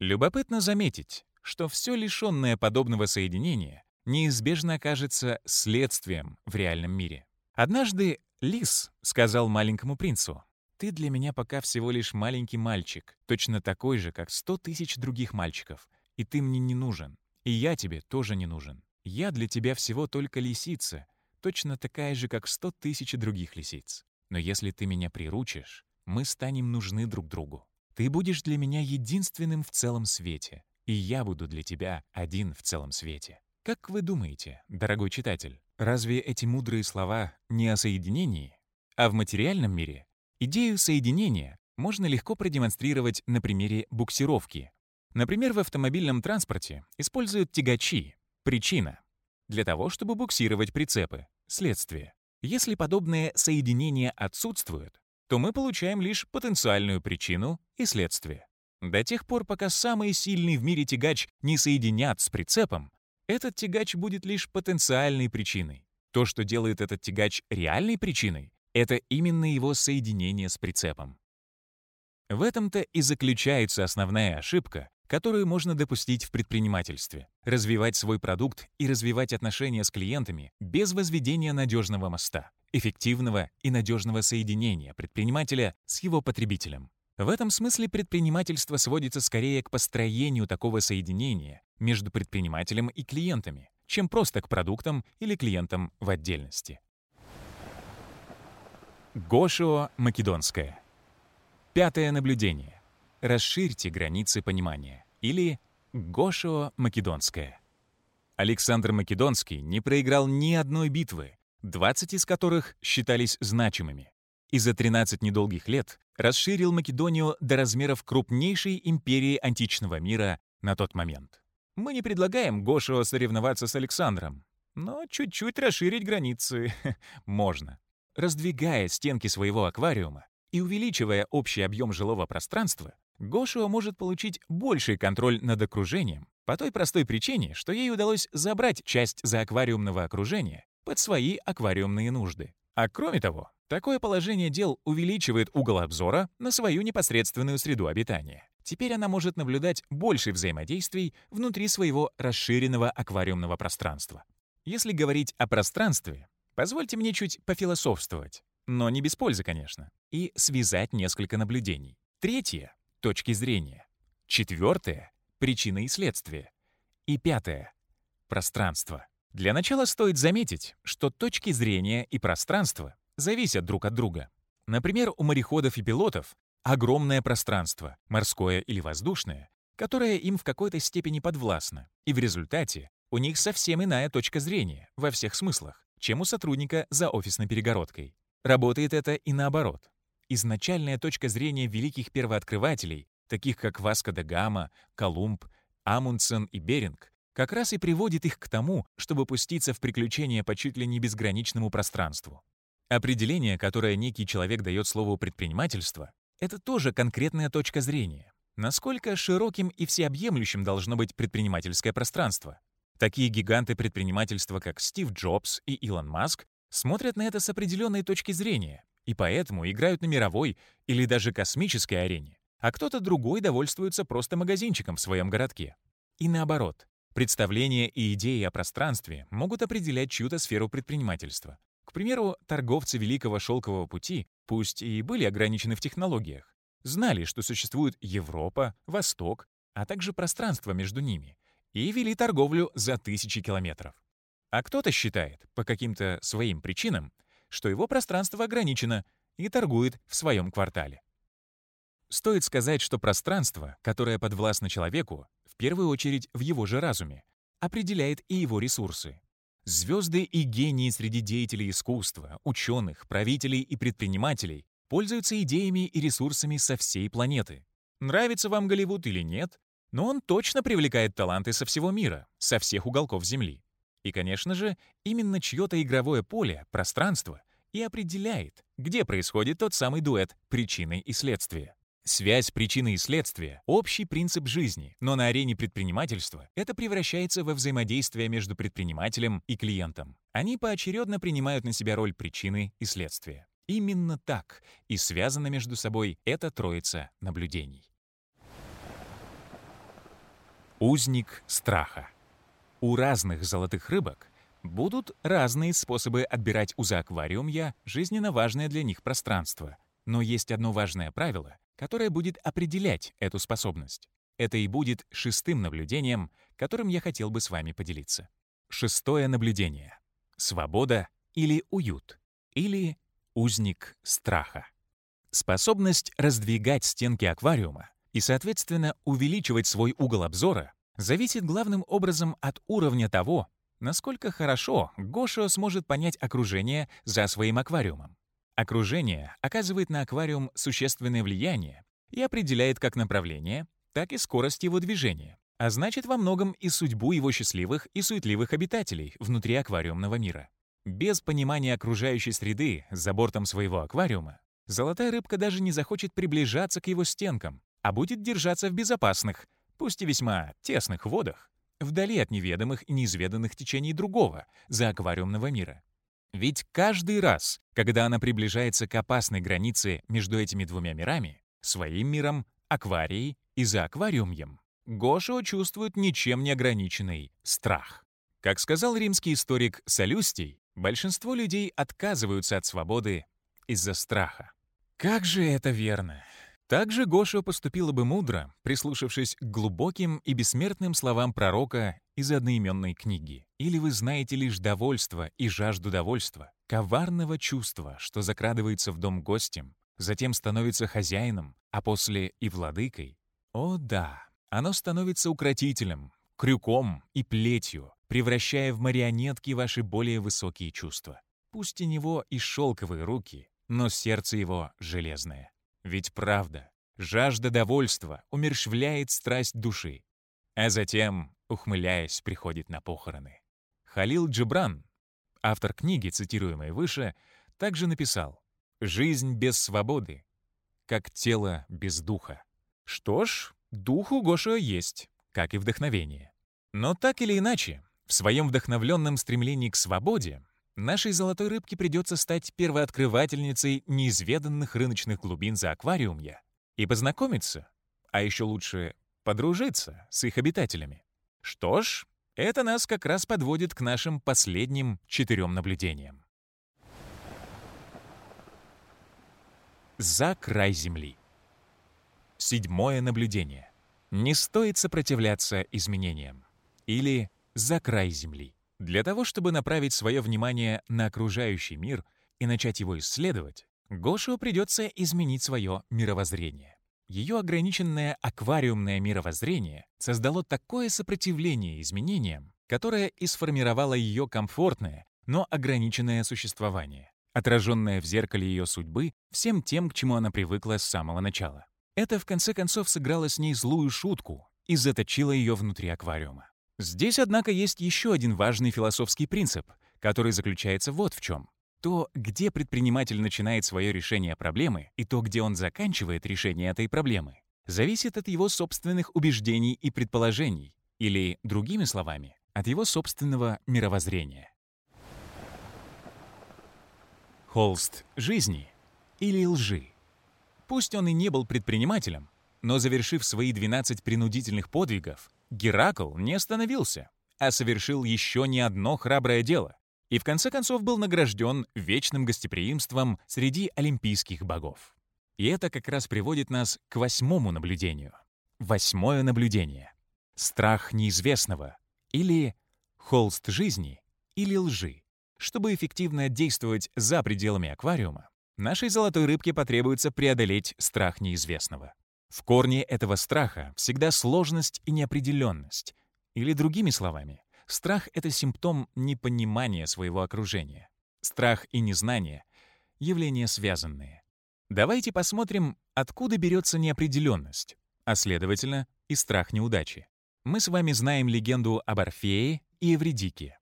Любопытно заметить, что все лишенное подобного соединения неизбежно окажется следствием в реальном мире. Однажды лис сказал маленькому принцу, «Ты для меня пока всего лишь маленький мальчик, точно такой же, как сто тысяч других мальчиков, и ты мне не нужен, и я тебе тоже не нужен. Я для тебя всего только лисица, точно такая же, как сто тысяч других лисиц. Но если ты меня приручишь, мы станем нужны друг другу. Ты будешь для меня единственным в целом свете, и я буду для тебя один в целом свете. Как вы думаете, дорогой читатель, разве эти мудрые слова не о соединении? А в материальном мире идею соединения можно легко продемонстрировать на примере буксировки. Например, в автомобильном транспорте используют тягачи, причина, для того, чтобы буксировать прицепы, следствие. Если подобные соединения отсутствуют, то мы получаем лишь потенциальную причину и следствие. До тех пор, пока самый сильный в мире тягач не соединят с прицепом, этот тягач будет лишь потенциальной причиной. То, что делает этот тягач реальной причиной, это именно его соединение с прицепом. В этом-то и заключается основная ошибка, которую можно допустить в предпринимательстве. Развивать свой продукт и развивать отношения с клиентами без возведения надежного моста, эффективного и надежного соединения предпринимателя с его потребителем. В этом смысле предпринимательство сводится скорее к построению такого соединения между предпринимателем и клиентами, чем просто к продуктам или клиентам в отдельности. Гошио Македонская. Пятое наблюдение. Расширьте границы понимания. Или Гошио Македонская. Александр Македонский не проиграл ни одной битвы, 20 из которых считались значимыми и за 13 недолгих лет расширил Македонию до размеров крупнейшей империи античного мира на тот момент. Мы не предлагаем Гошева соревноваться с Александром, но чуть-чуть расширить границы можно. Раздвигая стенки своего аквариума и увеличивая общий объем жилого пространства, Гошуа может получить больший контроль над окружением по той простой причине, что ей удалось забрать часть зааквариумного окружения под свои аквариумные нужды. А кроме того, Такое положение дел увеличивает угол обзора на свою непосредственную среду обитания. Теперь она может наблюдать больше взаимодействий внутри своего расширенного аквариумного пространства. Если говорить о пространстве, позвольте мне чуть пофилософствовать, но не без пользы, конечно, и связать несколько наблюдений. Третье — точки зрения. Четвертое — причины и следствия. И пятое — пространство. Для начала стоит заметить, что точки зрения и пространство зависят друг от друга. Например, у мореходов и пилотов огромное пространство, морское или воздушное, которое им в какой-то степени подвластно, и в результате у них совсем иная точка зрения во всех смыслах, чем у сотрудника за офисной перегородкой. Работает это и наоборот. Изначальная точка зрения великих первооткрывателей, таких как Васко де Гама, Колумб, Амундсен и Беринг, как раз и приводит их к тому, чтобы пуститься в приключения по чуть ли не безграничному пространству. Определение, которое некий человек дает слову «предпринимательство», это тоже конкретная точка зрения. Насколько широким и всеобъемлющим должно быть предпринимательское пространство? Такие гиганты предпринимательства, как Стив Джобс и Илон Маск, смотрят на это с определенной точки зрения и поэтому играют на мировой или даже космической арене, а кто-то другой довольствуется просто магазинчиком в своем городке. И наоборот, представления и идеи о пространстве могут определять чью-то сферу предпринимательства, примеру, торговцы Великого Шелкового пути, пусть и были ограничены в технологиях, знали, что существует Европа, Восток, а также пространство между ними, и вели торговлю за тысячи километров. А кто-то считает, по каким-то своим причинам, что его пространство ограничено и торгует в своем квартале. Стоит сказать, что пространство, которое подвластно человеку, в первую очередь в его же разуме, определяет и его ресурсы. Звезды и гении среди деятелей искусства, ученых, правителей и предпринимателей пользуются идеями и ресурсами со всей планеты. Нравится вам Голливуд или нет, но он точно привлекает таланты со всего мира, со всех уголков Земли. И, конечно же, именно чье-то игровое поле, пространство, и определяет, где происходит тот самый дуэт причины и следствия. Связь причины и следствия — общий принцип жизни, но на арене предпринимательства это превращается во взаимодействие между предпринимателем и клиентом. Они поочередно принимают на себя роль причины и следствия. Именно так и связана между собой эта троица наблюдений. Узник страха. У разных золотых рыбок будут разные способы отбирать у зоаквариумья жизненно важное для них пространство. Но есть одно важное правило, которое будет определять эту способность. Это и будет шестым наблюдением, которым я хотел бы с вами поделиться. Шестое наблюдение. Свобода или уют. Или узник страха. Способность раздвигать стенки аквариума и, соответственно, увеличивать свой угол обзора зависит главным образом от уровня того, насколько хорошо Гошио сможет понять окружение за своим аквариумом. Окружение оказывает на аквариум существенное влияние и определяет как направление, так и скорость его движения, а значит во многом и судьбу его счастливых и суетливых обитателей внутри аквариумного мира. Без понимания окружающей среды за бортом своего аквариума золотая рыбка даже не захочет приближаться к его стенкам, а будет держаться в безопасных, пусть и весьма тесных водах, вдали от неведомых и неизведанных течений другого, за аквариумного мира. Ведь каждый раз, когда она приближается к опасной границе между этими двумя мирами, своим миром, акварией и за аквариумьем, Гошио чувствует ничем не ограниченный страх. Как сказал римский историк Солюстий, большинство людей отказываются от свободы из-за страха. Как же это верно! Также Гоша поступила бы мудро, прислушавшись к глубоким и бессмертным словам пророка из одноименной книги. «Или вы знаете лишь довольство и жажду довольства, коварного чувства, что закрадывается в дом гостем, затем становится хозяином, а после и владыкой? О да, оно становится укротителем, крюком и плетью, превращая в марионетки ваши более высокие чувства. Пусть у него и шелковые руки, но сердце его железное. Ведь правда, жажда довольства умерщвляет страсть души, а затем, ухмыляясь, приходит на похороны. Халил Джибран, автор книги, цитируемой выше, также написал «Жизнь без свободы, как тело без духа». Что ж, дух у Гошио есть, как и вдохновение. Но так или иначе, в своем вдохновленном стремлении к свободе Нашей золотой рыбке придется стать первооткрывательницей неизведанных рыночных глубин за аквариумья и познакомиться, а еще лучше подружиться с их обитателями. Что ж, это нас как раз подводит к нашим последним четырем наблюдениям. За край Земли. Седьмое наблюдение. Не стоит сопротивляться изменениям. Или за край Земли. Для того, чтобы направить свое внимание на окружающий мир и начать его исследовать, Гошио придется изменить свое мировоззрение. Ее ограниченное аквариумное мировоззрение создало такое сопротивление изменениям, которое и сформировало ее комфортное, но ограниченное существование, отраженное в зеркале ее судьбы всем тем, к чему она привыкла с самого начала. Это в конце концов сыграло с ней злую шутку и заточило ее внутри аквариума. Здесь, однако, есть еще один важный философский принцип, который заключается вот в чем. То, где предприниматель начинает свое решение проблемы, и то, где он заканчивает решение этой проблемы, зависит от его собственных убеждений и предположений, или, другими словами, от его собственного мировоззрения. Холст жизни или лжи. Пусть он и не был предпринимателем, но завершив свои 12 принудительных подвигов, Геракл не остановился, а совершил еще не одно храброе дело. и в конце концов был награжден вечным гостеприимством среди олимпийских богов. И это как раз приводит нас к восьмому наблюдению. Восьмое наблюдение. Страх неизвестного или холст жизни или лжи. Чтобы эффективно действовать за пределами аквариума, нашей золотой рыбке потребуется преодолеть страх неизвестного. В корне этого страха всегда сложность и неопределенность. Или другими словами, страх — это симптом непонимания своего окружения. Страх и незнание — явления связанные. Давайте посмотрим, откуда берется неопределенность, а следовательно и страх неудачи. Мы с вами знаем легенду об Орфее и Эвредике.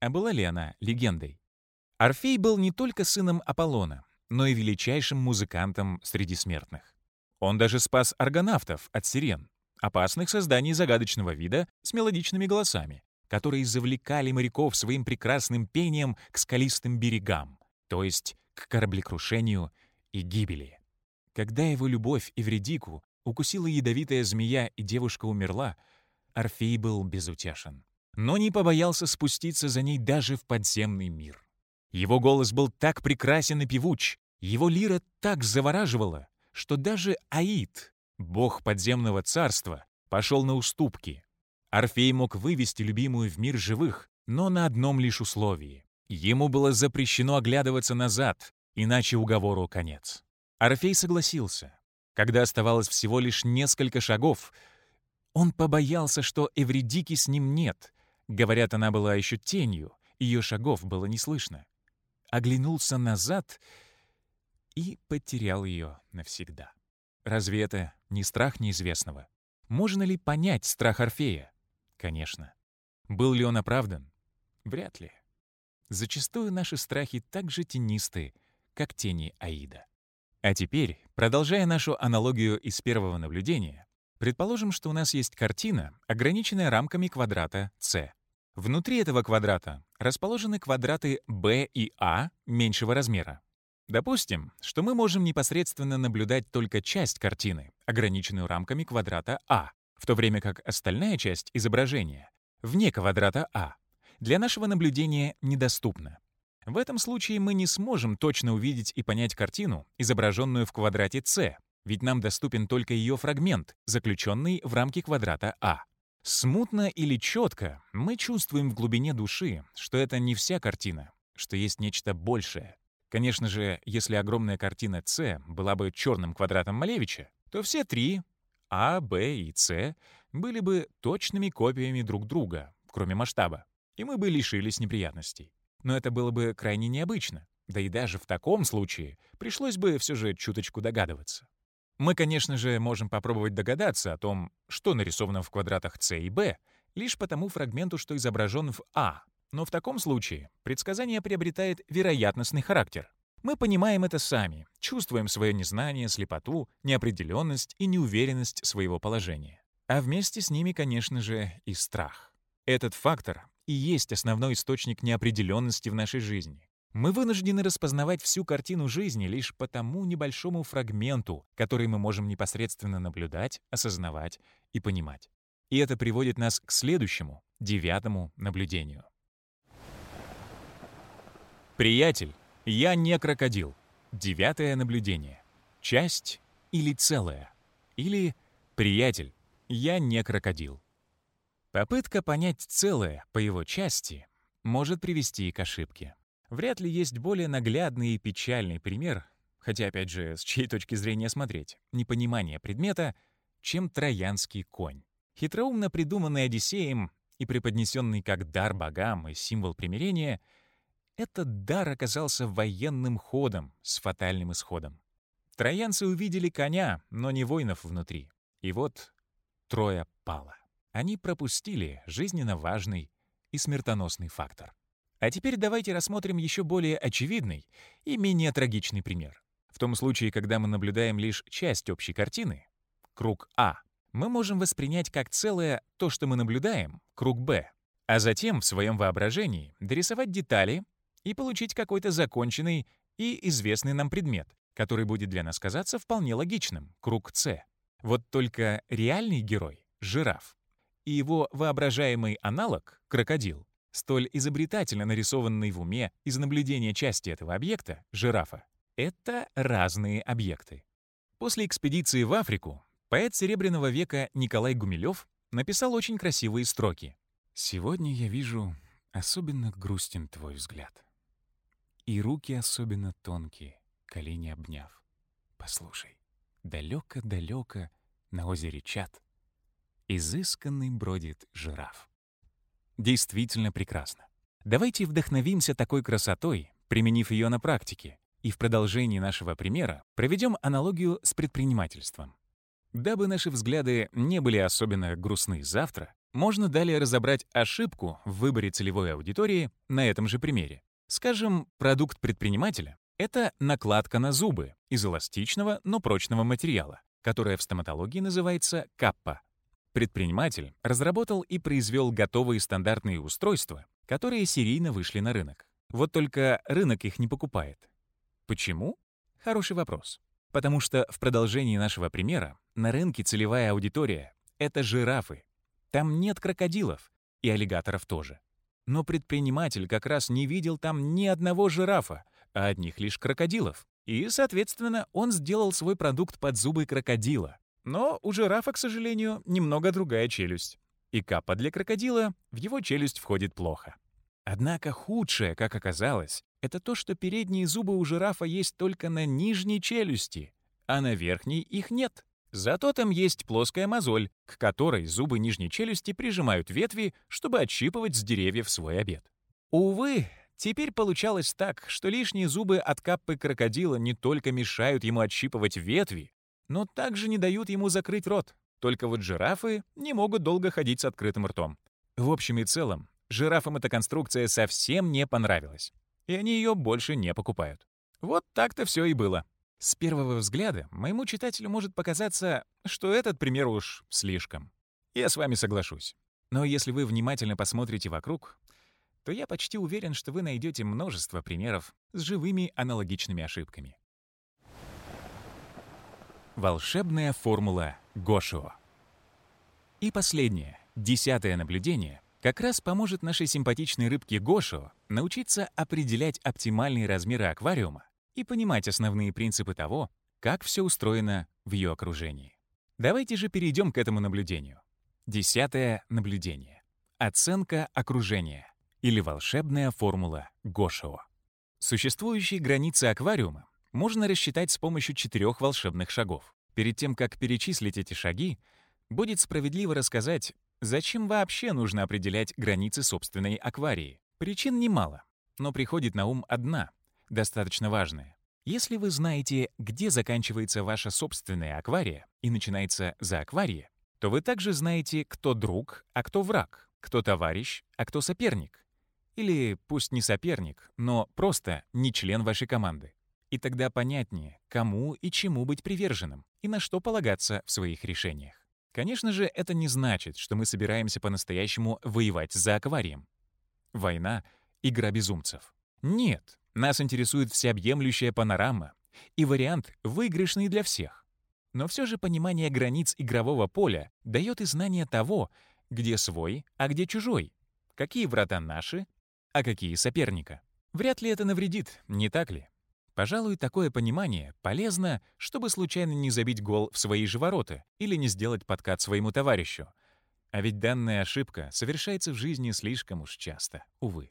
А была ли она легендой? Орфей был не только сыном Аполлона, но и величайшим музыкантом среди смертных. Он даже спас аргонавтов от сирен, опасных созданий загадочного вида с мелодичными голосами, которые завлекали моряков своим прекрасным пением к скалистым берегам, то есть к кораблекрушению и гибели. Когда его любовь Эвредику укусила ядовитая змея и девушка умерла, Орфей был безутешен, но не побоялся спуститься за ней даже в подземный мир. Его голос был так прекрасен и певуч, его лира так завораживала, что даже Аид, бог подземного царства, пошел на уступки. Орфей мог вывести любимую в мир живых, но на одном лишь условии. Ему было запрещено оглядываться назад, иначе уговору конец. Орфей согласился. Когда оставалось всего лишь несколько шагов, он побоялся, что Эвредики с ним нет. Говорят, она была еще тенью, ее шагов было не слышно. Оглянулся назад — и потерял ее навсегда. Разве это не страх неизвестного? Можно ли понять страх Орфея? Конечно. Был ли он оправдан? Вряд ли. Зачастую наши страхи так же тенисты, как тени Аида. А теперь, продолжая нашу аналогию из первого наблюдения, предположим, что у нас есть картина, ограниченная рамками квадрата C. Внутри этого квадрата расположены квадраты B и A меньшего размера. Допустим, что мы можем непосредственно наблюдать только часть картины, ограниченную рамками квадрата А, в то время как остальная часть изображения, вне квадрата А, для нашего наблюдения недоступна. В этом случае мы не сможем точно увидеть и понять картину, изображенную в квадрате С, ведь нам доступен только ее фрагмент, заключенный в рамке квадрата А. Смутно или четко мы чувствуем в глубине души, что это не вся картина, что есть нечто большее. Конечно же, если огромная картина С была бы черным квадратом Малевича, то все три А, Б и С были бы точными копиями друг друга, кроме масштаба, и мы бы лишились неприятностей. Но это было бы крайне необычно, да и даже в таком случае пришлось бы все же чуточку догадываться. Мы, конечно же, можем попробовать догадаться о том, что нарисовано в квадратах С и Б, лишь по тому фрагменту, что изображен в А, но в таком случае предсказание приобретает вероятностный характер. Мы понимаем это сами, чувствуем свое незнание, слепоту, неопределенность и неуверенность своего положения. А вместе с ними, конечно же, и страх. Этот фактор и есть основной источник неопределенности в нашей жизни. Мы вынуждены распознавать всю картину жизни лишь по тому небольшому фрагменту, который мы можем непосредственно наблюдать, осознавать и понимать. И это приводит нас к следующему, девятому наблюдению. Приятель, я не крокодил. Девятое наблюдение. Часть или целое. Или приятель, я не крокодил. Попытка понять целое по его части может привести к ошибке. Вряд ли есть более наглядный и печальный пример, хотя, опять же, с чьей точки зрения смотреть, непонимание предмета, чем троянский конь. Хитроумно придуманный Одиссеем и преподнесенный как дар богам и символ примирения — этот дар оказался военным ходом с фатальным исходом. Троянцы увидели коня, но не воинов внутри. И вот Троя пала. Они пропустили жизненно важный и смертоносный фактор. А теперь давайте рассмотрим еще более очевидный и менее трагичный пример. В том случае, когда мы наблюдаем лишь часть общей картины, круг А, мы можем воспринять как целое то, что мы наблюдаем, круг Б, а затем в своем воображении дорисовать детали и получить какой-то законченный и известный нам предмет, который будет для нас казаться вполне логичным — круг С. Вот только реальный герой — жираф, и его воображаемый аналог — крокодил, столь изобретательно нарисованный в уме из наблюдения части этого объекта, жирафа, это разные объекты. После экспедиции в Африку поэт Серебряного века Николай Гумилев написал очень красивые строки. «Сегодня я вижу, особенно грустен твой взгляд. И руки особенно тонкие, колени обняв. Послушай, далеко-далеко на озере Чат изысканный бродит жираф. Действительно прекрасно. Давайте вдохновимся такой красотой, применив ее на практике, и в продолжении нашего примера проведем аналогию с предпринимательством. Дабы наши взгляды не были особенно грустны завтра, можно далее разобрать ошибку в выборе целевой аудитории на этом же примере. Скажем, продукт предпринимателя — это накладка на зубы из эластичного, но прочного материала, которая в стоматологии называется каппа. Предприниматель разработал и произвел готовые стандартные устройства, которые серийно вышли на рынок. Вот только рынок их не покупает. Почему? Хороший вопрос. Потому что в продолжении нашего примера на рынке целевая аудитория — это жирафы. Там нет крокодилов, и аллигаторов тоже. Но предприниматель как раз не видел там ни одного жирафа, а одних лишь крокодилов. И, соответственно, он сделал свой продукт под зубы крокодила. Но у жирафа, к сожалению, немного другая челюсть. И капа для крокодила в его челюсть входит плохо. Однако худшее, как оказалось, это то, что передние зубы у жирафа есть только на нижней челюсти, а на верхней их нет. Зато там есть плоская мозоль, к которой зубы нижней челюсти прижимают ветви, чтобы отщипывать с деревьев свой обед. Увы, теперь получалось так, что лишние зубы от каппы крокодила не только мешают ему отщипывать ветви, но также не дают ему закрыть рот. Только вот жирафы не могут долго ходить с открытым ртом. В общем и целом, Жирафам эта конструкция совсем не понравилась, и они ее больше не покупают. Вот так-то все и было. С первого взгляда моему читателю может показаться, что этот пример уж слишком. Я с вами соглашусь. Но если вы внимательно посмотрите вокруг, то я почти уверен, что вы найдете множество примеров с живыми аналогичными ошибками. Волшебная формула Гошио. И последнее, десятое наблюдение — как раз поможет нашей симпатичной рыбке Гошо научиться определять оптимальные размеры аквариума и понимать основные принципы того, как все устроено в ее окружении. Давайте же перейдем к этому наблюдению. Десятое наблюдение. Оценка окружения или волшебная формула Гошио. Существующие границы аквариума можно рассчитать с помощью четырех волшебных шагов. Перед тем, как перечислить эти шаги, будет справедливо рассказать, Зачем вообще нужно определять границы собственной акварии? Причин немало, но приходит на ум одна, достаточно важная. Если вы знаете, где заканчивается ваша собственная аквария и начинается зоаквария, то вы также знаете, кто друг, а кто враг, кто товарищ, а кто соперник. Или пусть не соперник, но просто не член вашей команды. И тогда понятнее, кому и чему быть приверженным и на что полагаться в своих решениях. Конечно же, это не значит, что мы собираемся по-настоящему воевать за акварием. Война — игра безумцев. Нет, нас интересует всеобъемлющая панорама, и вариант выигрышный для всех. Но все же понимание границ игрового поля дает и знание того, где свой, а где чужой, какие врата наши, а какие соперника. Вряд ли это навредит, не так ли? Пожалуй, такое понимание полезно, чтобы случайно не забить гол в свои же ворота или не сделать подкат своему товарищу. А ведь данная ошибка совершается в жизни слишком уж часто, увы.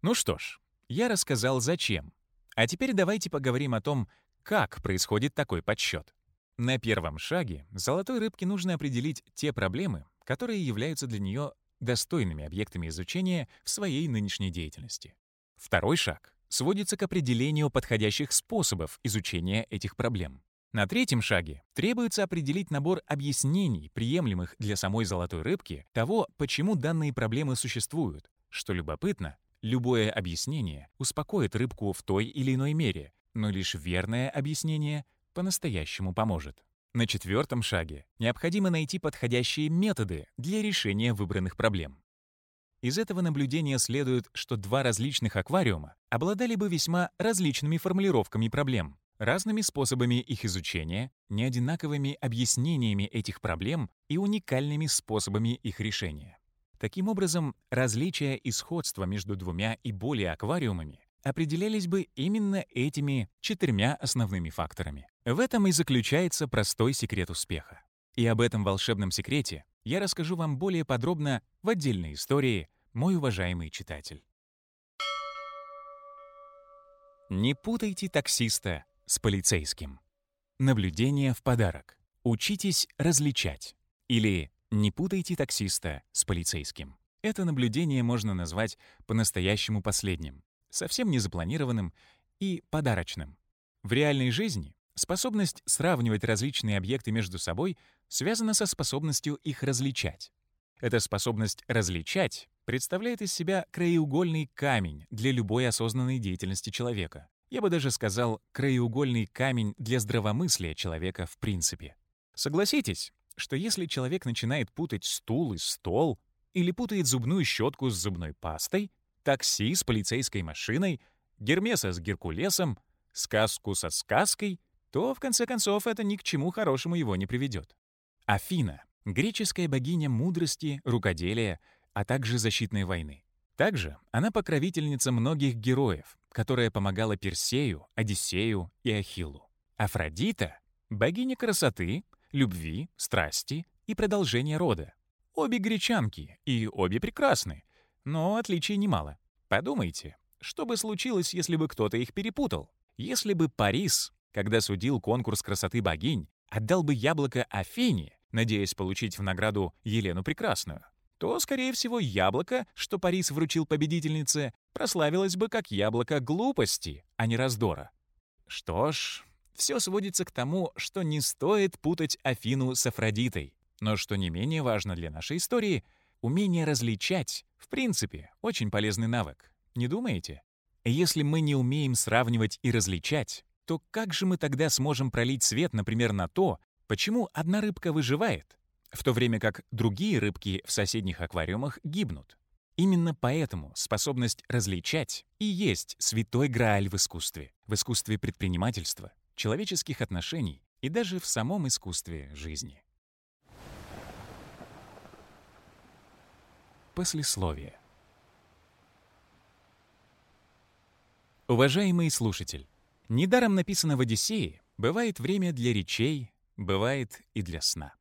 Ну что ж, я рассказал зачем. А теперь давайте поговорим о том, как происходит такой подсчет. На первом шаге золотой рыбке нужно определить те проблемы, которые являются для нее достойными объектами изучения в своей нынешней деятельности. Второй шаг сводится к определению подходящих способов изучения этих проблем. На третьем шаге требуется определить набор объяснений, приемлемых для самой золотой рыбки, того, почему данные проблемы существуют. Что любопытно, любое объяснение успокоит рыбку в той или иной мере, но лишь верное объяснение по-настоящему поможет. На четвертом шаге необходимо найти подходящие методы для решения выбранных проблем. Из этого наблюдения следует, что два различных аквариума обладали бы весьма различными формулировками проблем, разными способами их изучения, неодинаковыми объяснениями этих проблем и уникальными способами их решения. Таким образом, различия и сходства между двумя и более аквариумами определялись бы именно этими четырьмя основными факторами. В этом и заключается простой секрет успеха. И об этом волшебном секрете я расскажу вам более подробно в отдельной истории, мой уважаемый читатель. Не путайте таксиста с полицейским. Наблюдение в подарок. Учитесь различать. Или не путайте таксиста с полицейским. Это наблюдение можно назвать по-настоящему последним, совсем не запланированным и подарочным. В реальной жизни способность сравнивать различные объекты между собой связана со способностью их различать. Эта способность различать представляет из себя краеугольный камень для любой осознанной деятельности человека. Я бы даже сказал, краеугольный камень для здравомыслия человека в принципе. Согласитесь, что если человек начинает путать стул и стол, или путает зубную щетку с зубной пастой, такси с полицейской машиной, Гермеса с Геркулесом, сказку со сказкой, то, в конце концов, это ни к чему хорошему его не приведет. Афина — греческая богиня мудрости, рукоделия, а также защитной войны. Также она покровительница многих героев, которая помогала Персею, Одиссею и Ахиллу. Афродита — богиня красоты, любви, страсти и продолжения рода. Обе гречанки, и обе прекрасны, но отличий немало. Подумайте, что бы случилось, если бы кто-то их перепутал? Если бы Парис, когда судил конкурс красоты богинь, отдал бы яблоко Афине, надеясь получить в награду Елену Прекрасную, то, скорее всего, яблоко, что Парис вручил победительнице, прославилось бы как яблоко глупости, а не раздора. Что ж, все сводится к тому, что не стоит путать Афину с Афродитой. Но что не менее важно для нашей истории, умение различать, в принципе, очень полезный навык. Не думаете? Если мы не умеем сравнивать и различать, то как же мы тогда сможем пролить свет, например, на то, почему одна рыбка выживает, в то время как другие рыбки в соседних аквариумах гибнут? Именно поэтому способность различать и есть святой грааль в искусстве, в искусстве предпринимательства, человеческих отношений и даже в самом искусстве жизни. Послесловие. Уважаемый слушатель, недаром написано в «Одиссее» «Бывает время для речей, бывает и для сна».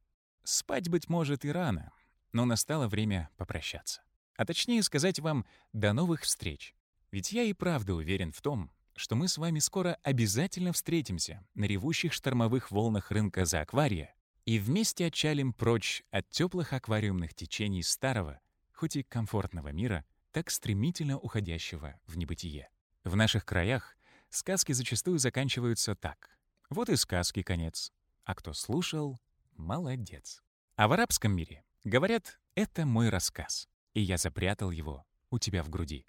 Спать, быть может, и рано, но настало время попрощаться. А точнее сказать вам «до новых встреч». Ведь я и правда уверен в том, что мы с вами скоро обязательно встретимся на ревущих штормовых волнах рынка за аквария и вместе отчалим прочь от теплых аквариумных течений старого, хоть и комфортного мира, так стремительно уходящего в небытие. В наших краях сказки зачастую заканчиваются так. Вот и сказки конец. А кто слушал — молодец. А в арабском мире говорят «это мой рассказ», и я запрятал его у тебя в груди.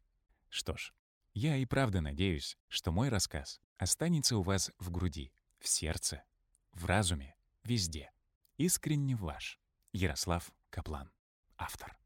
Что ж, я и правда надеюсь, что мой рассказ останется у вас в груди, в сердце, в разуме, везде. Искренне ваш. Ярослав Каплан. Автор.